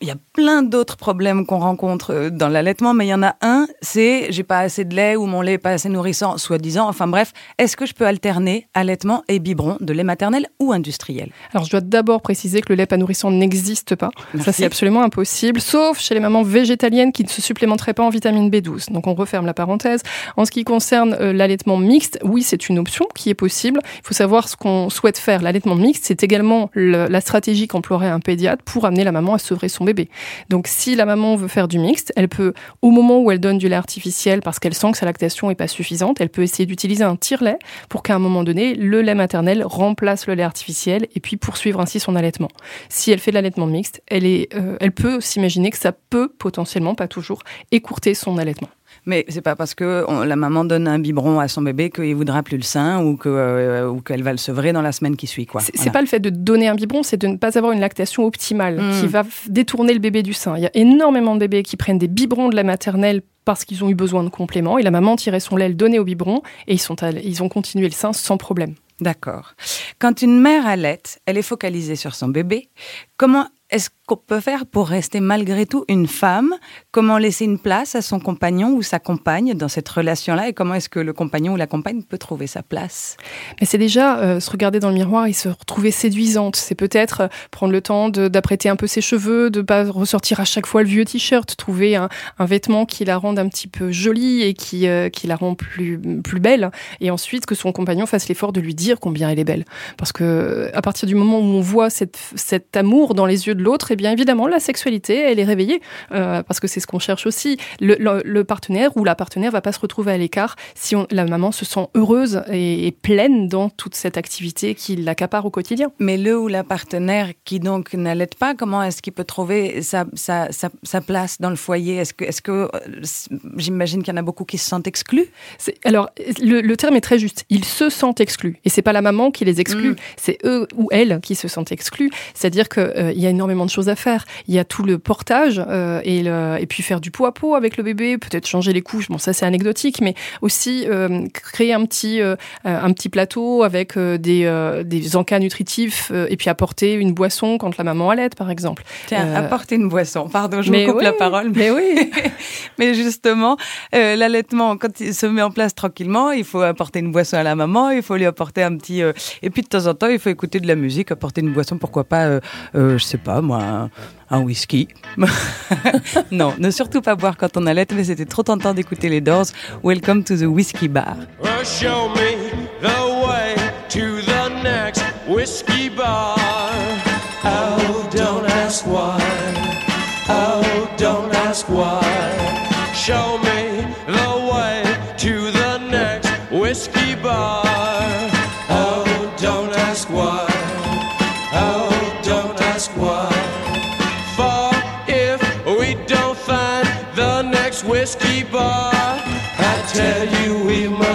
Il y a plein d'autres problèmes qu'on rencontre euh, dans l'allaitement, mais il y en a un, c'est j'ai pas assez de lait ou mon lait n'est pas assez nourrissant, soi-disant. Enfin bref, est-ce que je peux alterner allaitement et biberon de lait maternel ou industriel? Alors je dois d'abord préciser que le lait pas nourrissant n'existe pas. Ça c'est absolument impossible, sauf chez les mamans végétaliennes qui ne se supplémenteraient pas en vitamine B12. Donc on referme la parenthèse. En ce qui concerne euh, l'allaitement mixte, oui c'est une option qui est possible. Il faut savoir ce qu'on souhaite faire. L'allaitement mixte, c'est également la stratégie qu'emploierait un pédiatre pour amener la maman à sevrer son bébé. Donc si la maman veut faire du mixte, elle peut, au moment où elle donne du lait artificiel parce qu'elle sent que sa lactation est pas suffisante, elle peut essayer d'utiliser un tire-lait pour qu'à un moment donné, le lait maternel remplace le lait artificiel et puis poursuivre ainsi son allaitement. Si elle fait de l'allaitement mixte, elle, euh, elle peut s'imaginer que ça peut potentiellement, pas toujours, écourter son allaitement. Mais c'est pas parce que la maman donne un biberon à son bébé qu'il voudra plus le sein ou que euh, ou qu'elle va le sevrer dans la semaine qui suit quoi. C'est pas le fait de donner un biberon, c'est de ne pas avoir une lactation optimale hmm. qui va détourner le bébé du sein. Il y a énormément de bébés qui prennent des biberons de la maternelle parce qu'ils ont eu besoin de compléments et la maman tirait son lait, le donnait au biberon et ils sont ils ont continué le sein sans problème. D'accord. Quand une mère allait, elle est focalisée sur son bébé. Comment est-ce qu'on peut faire pour rester malgré tout une femme? Comment laisser une place à son compagnon ou sa compagne dans cette relation-là Et comment est-ce que le compagnon ou la compagne peut trouver sa place? Mais c'est déjà euh, se regarder dans le miroir et se retrouver séduisante. C'est peut-être euh, prendre le temps d'apprêter un peu ses cheveux, de pas ressortir à chaque fois le vieux t-shirt, trouver un, vêtement qui la rende un petit peu jolie et qui, euh, qui la rend plus, plus belle. Et ensuite que son compagnon fasse l'effort de lui dire combien elle est belle. Parce que à partir du moment où on voit cet amour dans les yeux de l'autre, eh bien évidemment, la sexualité, elle est réveillée, euh, parce que c'est ce qu'on cherche aussi. Le, partenaire ou la partenaire va pas se retrouver à l'écart si la maman se sent heureuse et, pleine dans toute cette activité qui l'accapare au quotidien. Mais le ou la partenaire qui donc n'allait pas, comment est-ce qu'il peut trouver sa, sa, sa, place dans le foyer? Est-ce que, est -ce que euh, j'imagine qu'il y en a beaucoup qui se sentent exclus? Alors, le, terme est très juste. Ils se sentent exclus. Et c'est pas la maman qui les exclut, mm. c'est eux ou elles qui se sentent exclus. C'est-à-dire qu'il euh, y a énormément de choses à faire. Il y a tout le portage euh, et, le, et puis faire du pot à pot avec le bébé, peut-être changer les couches. Bon, ça c'est anecdotique, mais aussi euh, créer un petit euh, un petit plateau avec des des encas nutritifs et puis apporter une boisson quand la maman allait, par exemple. Tiens, apporter une boisson. Pardon, je me coupe la parole. Mais, oui. mais justement, l'allaitement quand il se met en place tranquillement, il faut apporter une boisson à la maman, il faut lui apporter un petit et puis de temps en temps, il faut écouter de la musique, apporter une boisson, pourquoi pas, je sais pas moi un, whisky. non, ne surtout pas boire quand on allait, mais c'était trop tentant d'écouter les Doors. Welcome to the Whiskey Bar. show me the way to the next whiskey bar. Oh, don't ask why. Oh, don't ask why. Show me the way to the next whiskey bar.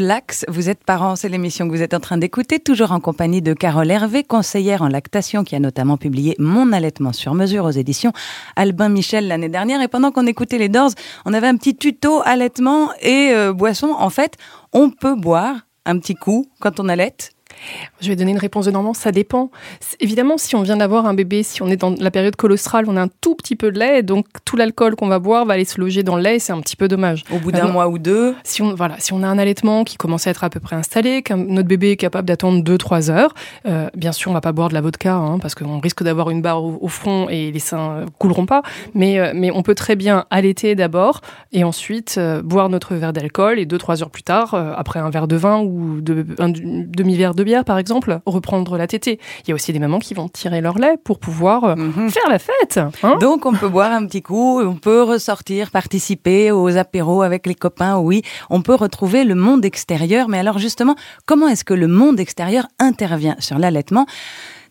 Relax, vous êtes parents, c'est l'émission que vous êtes en train d'écouter, toujours en compagnie de Carole Hervé, conseillère en lactation, qui a notamment publié Mon allaitement sur mesure aux éditions Albin Michel l'année dernière. Et pendant qu'on écoutait les Doors, on avait un petit tuto allaitement et euh, boisson. En fait, on peut boire un petit coup quand on allaite. Je vais donner une réponse de Normand, ça dépend. Évidemment, si on vient d'avoir un bébé, si on est dans la période colostrale, on a un tout petit peu de lait, donc tout l'alcool qu'on va boire va aller se loger dans le lait, c'est un petit peu dommage. Au bout d'un mois ou deux, Si on, voilà, si on a un allaitement qui commence à être à peu près installé, que notre bébé est capable d'attendre 2-3 heures, euh, bien sûr, on va pas boire de la vodka, hein, parce qu'on risque d'avoir une barre au, au front et les seins euh, couleront pas. Mais, euh, mais on peut très bien allaiter d'abord et ensuite euh, boire notre verre d'alcool et 2-3 heures plus tard, après un verre de vin ou de, un demi-verre de bière, par exemple, reprendre la tétée. Il y a aussi des mamans qui vont tirer leur lait pour pouvoir euh, Mhm. faire la fête. hein. Donc on peut boire un petit coup, on peut ressortir, participer aux apéros avec les copains, oui, on peut retrouver le monde extérieur. Mais alors justement, comment est-ce que le monde extérieur intervient sur l'allaitement?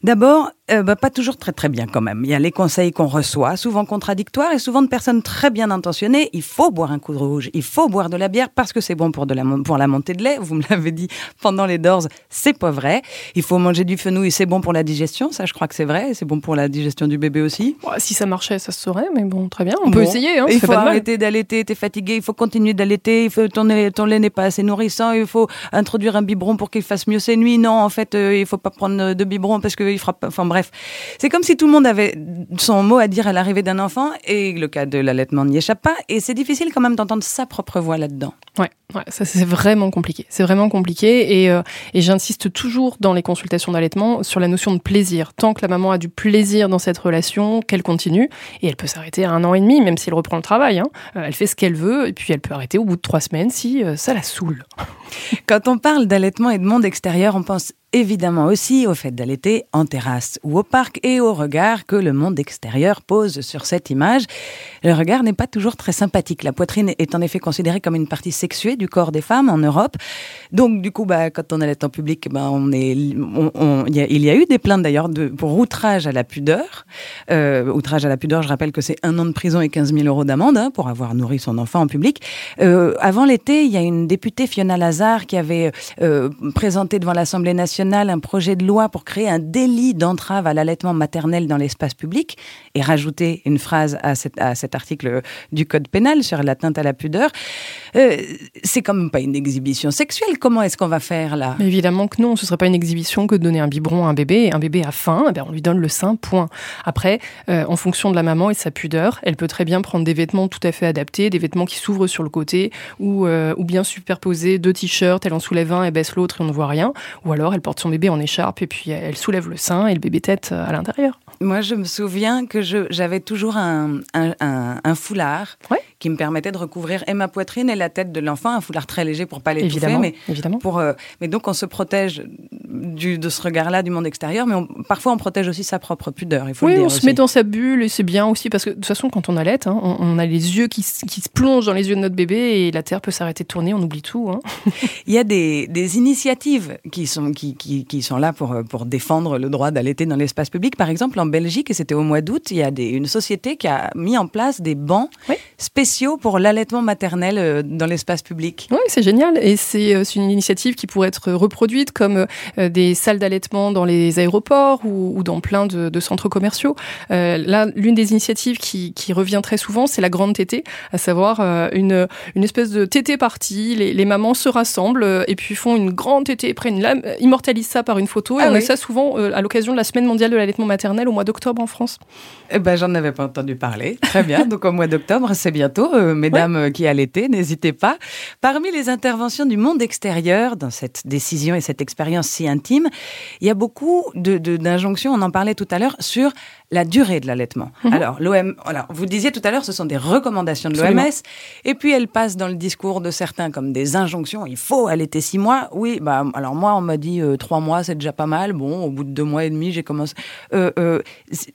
D'abord, euh, bah, pas toujours très très bien quand même. Il y a les conseils qu'on reçoit, souvent contradictoires et souvent de personnes très bien intentionnées. Il faut boire un coup de rouge, il faut boire de la bière parce que c'est bon pour, de la, mon- pour la montée de lait. Vous me l'avez dit pendant les dors, c'est pas vrai. Il faut manger du fenouil, c'est bon pour la digestion, ça je crois que c'est vrai. C'est bon pour la digestion du bébé aussi. Bon, si ça marchait, ça se saurait, mais bon, très bien, on peut essayer. Hein, il faut arrêter d'allaiter, t'es fatigué, il faut continuer d'allaiter, il faut ton lait, ton lait n'est pas assez nourrissant, il faut introduire un biberon pour qu'il fasse mieux ses nuits. Non, en fait, euh, il faut pas prendre de biberon parce qu'il. Enfin bref, c'est comme si tout le monde avait son mot à dire à l'arrivée d'un enfant et le cas de l'allaitement n'y échappe pas. Et c'est difficile quand même d'entendre sa propre voix là-dedans. Ouais, ouais, ça c'est vraiment compliqué. C'est vraiment compliqué et, euh, et j'insiste toujours dans les consultations d'allaitement sur la notion de plaisir. Tant que la maman a du plaisir dans cette relation, qu'elle continue et elle peut s'arrêter à un an et demi, même si elle reprend le travail. hein. Euh, elle fait ce qu'elle veut et puis elle peut arrêter au bout de trois semaines si euh, ça la saoule. Quand on parle d'allaitement et de monde extérieur, on pense évidemment aussi au fait d'allaiter en terrasse ou au parc et au regard que le monde extérieur pose sur cette image. Le regard n'est pas toujours très sympathique. La poitrine est en effet considérée comme une partie sexuée du corps des femmes en Europe. Donc du coup, bah, quand on allait en public, bah, on est, il, y a, eu des plaintes d'ailleurs pour outrage à la pudeur. Euh, outrage à la pudeur, je rappelle que c'est un an de prison et 15 000 euros d'amende hein, pour avoir nourri son enfant en public. Euh, avant l'été, il y a une députée, Fiona Lazare, qui avait euh, présenté devant l'Assemblée nationale un projet de loi pour créer un délit d'entrave à l'allaitement maternel dans l'espace public et rajouter une phrase à, cet- à cet article du Code pénal sur l'atteinte à la pudeur. Euh, c'est quand même pas une exhibition sexuelle. Comment est-ce qu'on va faire là? Mais évidemment que non, ce serait pas une exhibition que de donner un biberon à un bébé. Un bébé a faim, eh bien, on lui donne le sein, point. Après, euh, en fonction de la maman et de sa pudeur, elle peut très bien prendre des vêtements tout à fait adaptés, des vêtements qui s'ouvrent sur le côté, ou, euh, ou bien superposer deux t-shirts, elle en soulève un, elle baisse l'autre et on ne voit rien. Ou alors elle porte son bébé en écharpe et puis elle soulève le sein et le bébé tête à l'intérieur. Moi, je me souviens que j'avais toujours un, un- un- un foulard Ouais. qui me permettait de recouvrir et ma poitrine et la tête de l'enfant, un foulard très léger pour pas l'étouffer, mais évidemment. pour. euh, mais donc on se protège du, de ce regard-là du monde extérieur, mais on- parfois on protège aussi sa propre pudeur. Il faut Oui, le dire on se met dans sa bulle et c'est bien aussi parce que de toute façon, quand on allait, hein, on, on a les yeux qui, qui se plongent dans les yeux de notre bébé et la terre peut s'arrêter de tourner, on oublie tout. hein. Il y a des, des initiatives qui sont, qui, qui, qui sont là pour, pour défendre le droit d'allaiter dans l'espace public. Par exemple, en Belgique, et c'était au mois d'août, il y a des, une société qui a mis en place des bancs Oui. spéciaux pour l'allaitement maternel euh, dans l'espace public. Oui, c'est génial. Et c'est euh, une initiative qui pourrait être reproduite comme euh, des salles d'allaitement dans les aéroports ou, ou dans plein de, de centres commerciaux. Euh, là, l'une des initiatives qui, qui revient très souvent, c'est la grande tétée, à savoir une, une espèce de tétée partie. Les, les mamans se rassemblent et puis font une grande tétée, prennent lame, euh, immortalisent ça par une photo. Et Ah on oui. a ça souvent euh, à l'occasion de la semaine mondiale de l'allaitement maternel au mois d'octobre en France. Eh ben, j'en avais pas entendu parler. Très bien. Donc, au mois d'octobre, c'est bientôt. Euh, mesdames euh, qui allaitaient, n'hésitez pas. Parmi les interventions du monde extérieur dans cette décision et cette expérience si intime, il y a beaucoup de, de- d'injonctions, on en parlait tout à l'heure, sur la durée de l'allaitement. Alors, l'OM, alors, vous disiez tout à l'heure, ce sont des recommandations de l'OMS. Et puis, elles passent dans le discours de certains comme des injonctions. Il faut allaiter six mois. Oui, bah, alors moi, on m'a dit euh, trois mois, c'est déjà pas mal. Bon, au bout de deux mois et demi, j'ai commencé. Euh, euh, c'est-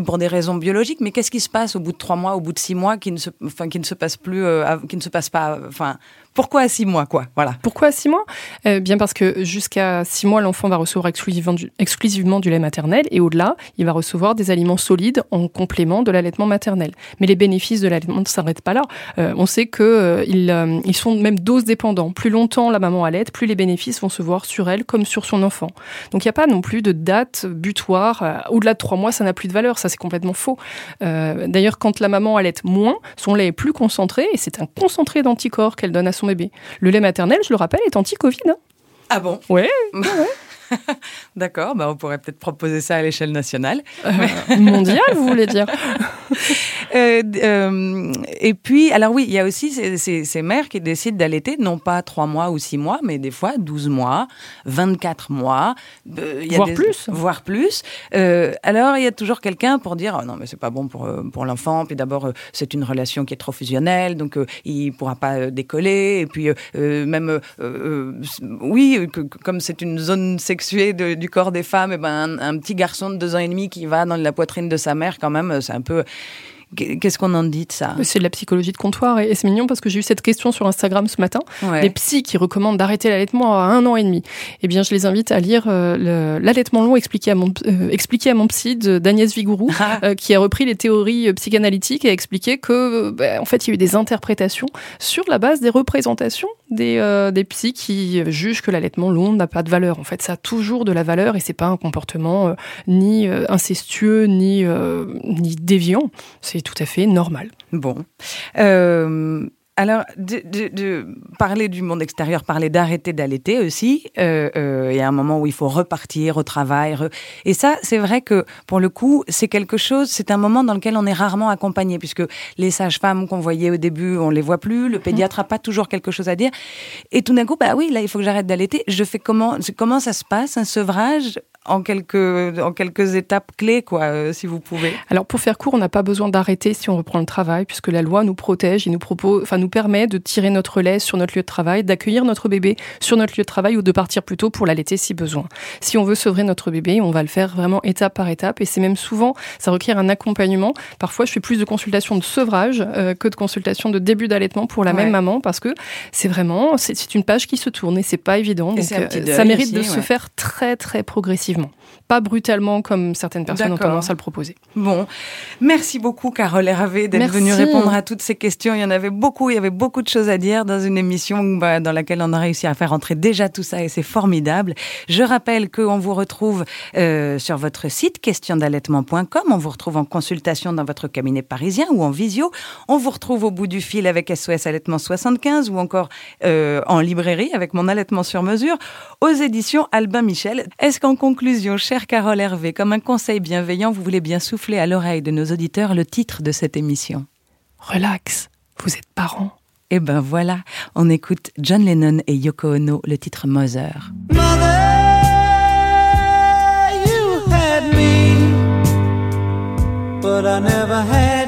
pour des raisons biologiques, mais qu'est-ce qui se passe au bout de trois mois, au bout de six mois, qui ne se, enfin, qui ne se passe plus, euh, qui ne se passe pas, euh, enfin, pourquoi à six mois, quoi, voilà. Pourquoi six mois? Euh, Bien parce que jusqu'à six mois, l'enfant va recevoir exclusivement du, exclusivement du lait maternel et au-delà, il va recevoir des aliments solides en complément de l'allaitement maternel. Mais les bénéfices de l'allaitement ne s'arrêtent pas là. Euh, on sait que euh, ils, euh, ils sont même dose dépendants. Plus longtemps la maman allaite, plus les bénéfices vont se voir sur elle comme sur son enfant. Donc il n'y a pas non plus de date butoir. Au-delà de trois mois, ça n'a plus de valeur. Ça, c'est complètement faux. D'ailleurs, quand la maman allaite moins, son lait est plus concentré et c'est un concentré d'anticorps qu'elle donne à son bébé. Le lait maternel, je le rappelle, est anti-Covid. hein. Ah bon? Ouais. D'accord, bah on pourrait peut-être proposer ça à l'échelle nationale. Euh, mondial, vous voulez dire? Euh, euh, et puis, alors oui, il y a aussi ces, ces- ces mères qui décident d'allaiter, non pas trois mois ou six mois, mais des fois 12 mois, 24 mois. euh, il y a Voire des- plus. Voire plus. Alors, il y a toujours quelqu'un pour dire, oh non, mais c'est pas bon pour, pour l'enfant. Puis d'abord, c'est une relation qui est trop fusionnelle, donc il pourra pas décoller. Et puis, même, oui, que- comme c'est une zone sexuée de- du corps des femmes, et ben, un, un petit garçon de deux ans et demi qui va dans la poitrine de sa mère, quand même, c'est un peu... Qu'est-ce qu'on en dit de ça C'est de la psychologie de comptoir et c'est mignon parce que j'ai eu cette question sur Instagram ce matin. Ouais. Des psys qui recommandent d'arrêter l'allaitement à un an et demi. Eh bien, je les invite à lire euh, l'allaitement long expliqué à mon, euh, expliqué à mon psy de- d'Agnès Vigourou, Ah. euh, qui a repris les théories euh, psychanalytiques et a expliqué que, bah, en fait, il y a eu des interprétations sur la base des représentations des, euh, des psys qui jugent que l'allaitement long n'a pas de valeur. En fait, ça a toujours de la valeur et c'est pas un comportement euh, ni euh, incestueux ni, euh, ni déviant. C'est tout à fait normal. Bon. Alors, de, de- de parler du monde extérieur, parler d'arrêter d'allaiter aussi, euh, euh, il y a un moment où il faut repartir au travail. re- Et ça, c'est vrai que pour le coup, c'est quelque chose, c'est un moment dans lequel on est rarement accompagné, puisque les sages-femmes qu'on voyait au début, on les voit plus, le pédiatre n'a pas toujours quelque chose à dire. Et tout d'un coup, bah oui, là, il faut que j'arrête d'allaiter. Je fais comment, comment ça se passe, un sevrage en quelques, en quelques étapes clés, quoi, euh, si vous pouvez? Alors pour faire court, on n'a pas besoin d'arrêter si on reprend le travail, puisque la loi nous protège et nous propose, enfin nous permet de tirer notre lait sur notre lieu de travail, d'accueillir notre bébé sur notre lieu de travail ou de partir plus tôt pour l'allaiter si besoin. Si on veut sevrer notre bébé, on va le faire vraiment étape par étape, et c'est même souvent, ça requiert un accompagnement. Parfois, je fais plus de consultations de sevrage euh, que de consultations de début d'allaitement pour la Ouais. même maman, parce que c'est vraiment, c'est une page qui se tourne et c'est pas évident. Donc euh, ça mérite de se faire très très progressivement, pas brutalement comme certaines personnes ont tendance à le proposer. Bon, merci beaucoup Carole Hervé d'être venue répondre à toutes ces questions. Il y en avait beaucoup, il y avait beaucoup de choses à dire dans une émission bah, dans laquelle on a réussi à faire entrer déjà tout ça et c'est formidable. Je rappelle qu'on vous retrouve euh, sur votre site questiondallaitement.com, on vous retrouve en consultation dans votre cabinet parisien ou en visio, on vous retrouve au bout du fil avec SOS Allaitement 75 ou encore euh, en librairie avec mon allaitement sur mesure aux éditions Albin Michel. Est-ce qu'en conclusion, chère Carole Hervé, comme un conseil bienveillant, vous voulez bien souffler à l'oreille de nos auditeurs le titre de cette émission? Relax, vous êtes parents. Eh ben voilà, on écoute John Lennon et Yoko Ono, le titre Mother. you had me, but I never had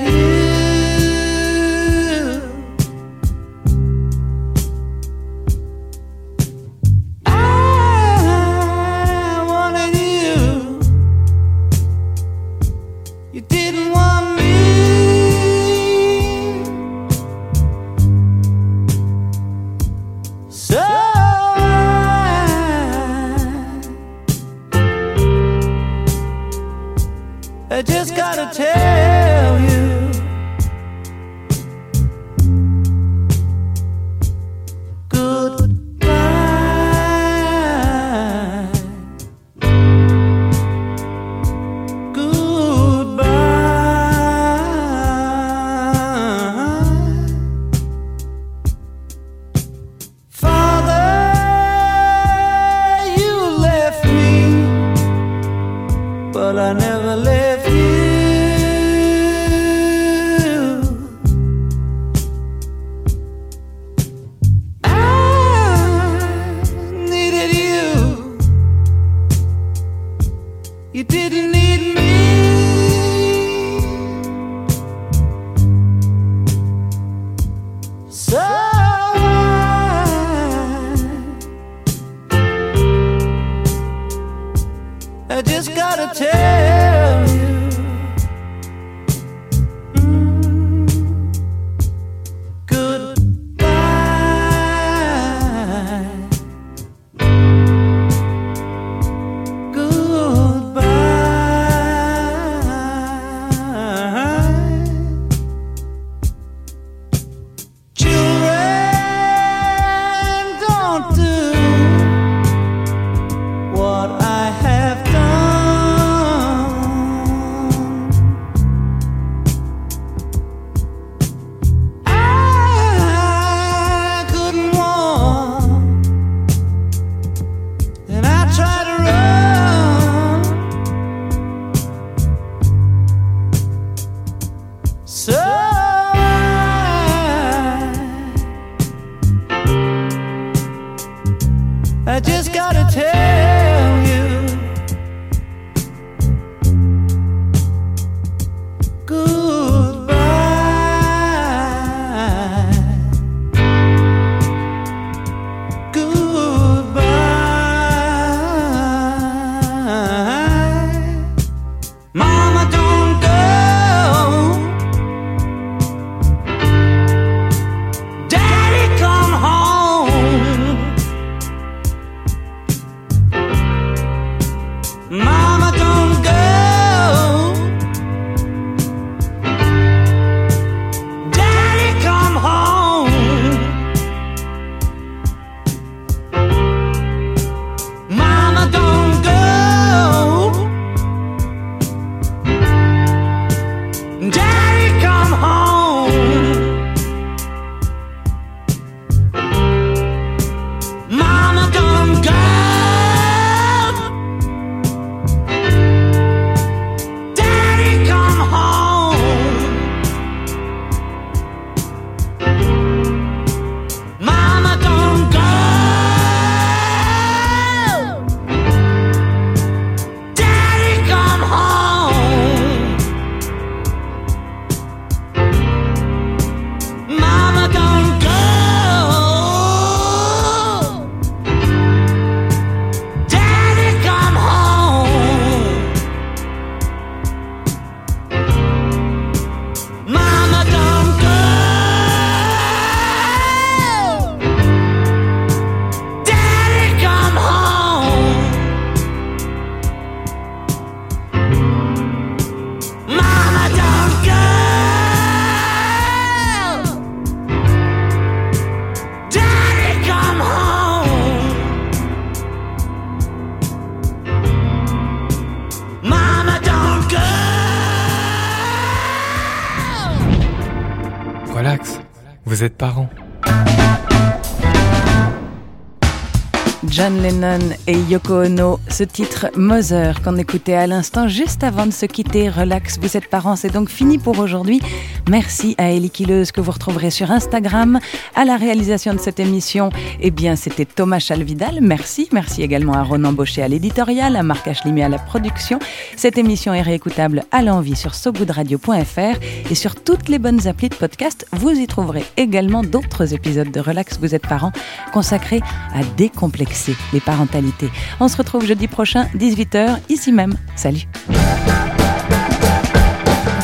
Linden et Yoko Ono, ce titre Mother qu'on écoutait à l'instant juste avant de se quitter. Relax, vous êtes parents, c'est donc fini pour aujourd'hui. Merci à Ellie Quileuse que vous retrouverez sur Instagram. À la réalisation de cette émission, eh bien, c'était Thomas Chalvidal. Merci. Merci également à Ronan Baucher à l'éditorial, à Marc Achlimé à la production. Cette émission est réécoutable à l'envie sur sogoodradio.fr et sur toutes les bonnes applis de podcast. Vous y trouverez également d'autres épisodes de Relax, vous êtes parents consacrés à décomplexer les parentalités. On se retrouve jeudi prochain, 18h, ici même. Salut.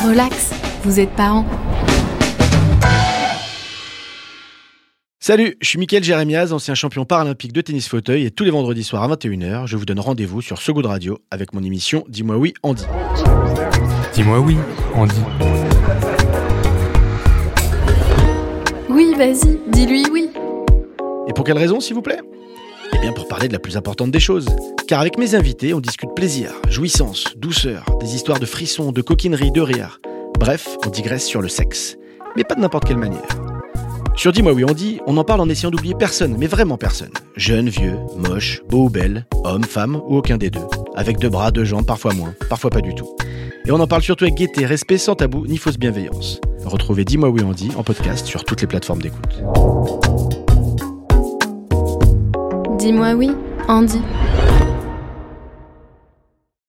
Relax, vous êtes parents. Salut, je suis Mickaël Jérémiaz, ancien champion paralympique de tennis fauteuil et tous les vendredis soirs à 21h, je vous donne rendez-vous sur Good Radio avec mon émission Dis-moi oui Andy. Dis-moi oui, Andy. Oui, vas-y, dis-lui oui. Et pour quelle raison, s'il vous plaît? Eh bien, pour parler de la plus importante des choses. Car avec mes invités, on discute plaisir, jouissance, douceur, des histoires de frissons, de coquinerie, de rire. Bref, on digresse sur le sexe. Mais pas de n'importe quelle manière. Sur Dis-moi oui, on dit, on en parle en essayant d'oublier personne, mais vraiment personne. Jeune, vieux, moche, beau ou belle, homme, femme ou aucun des deux. Avec deux bras, deux jambes, parfois moins, parfois pas du tout. Et on en parle surtout avec gaieté, respect, sans tabou, ni fausse bienveillance. Retrouvez Dis-moi oui, on dit en podcast sur toutes les plateformes d'écoute. Dis-moi oui, Andy.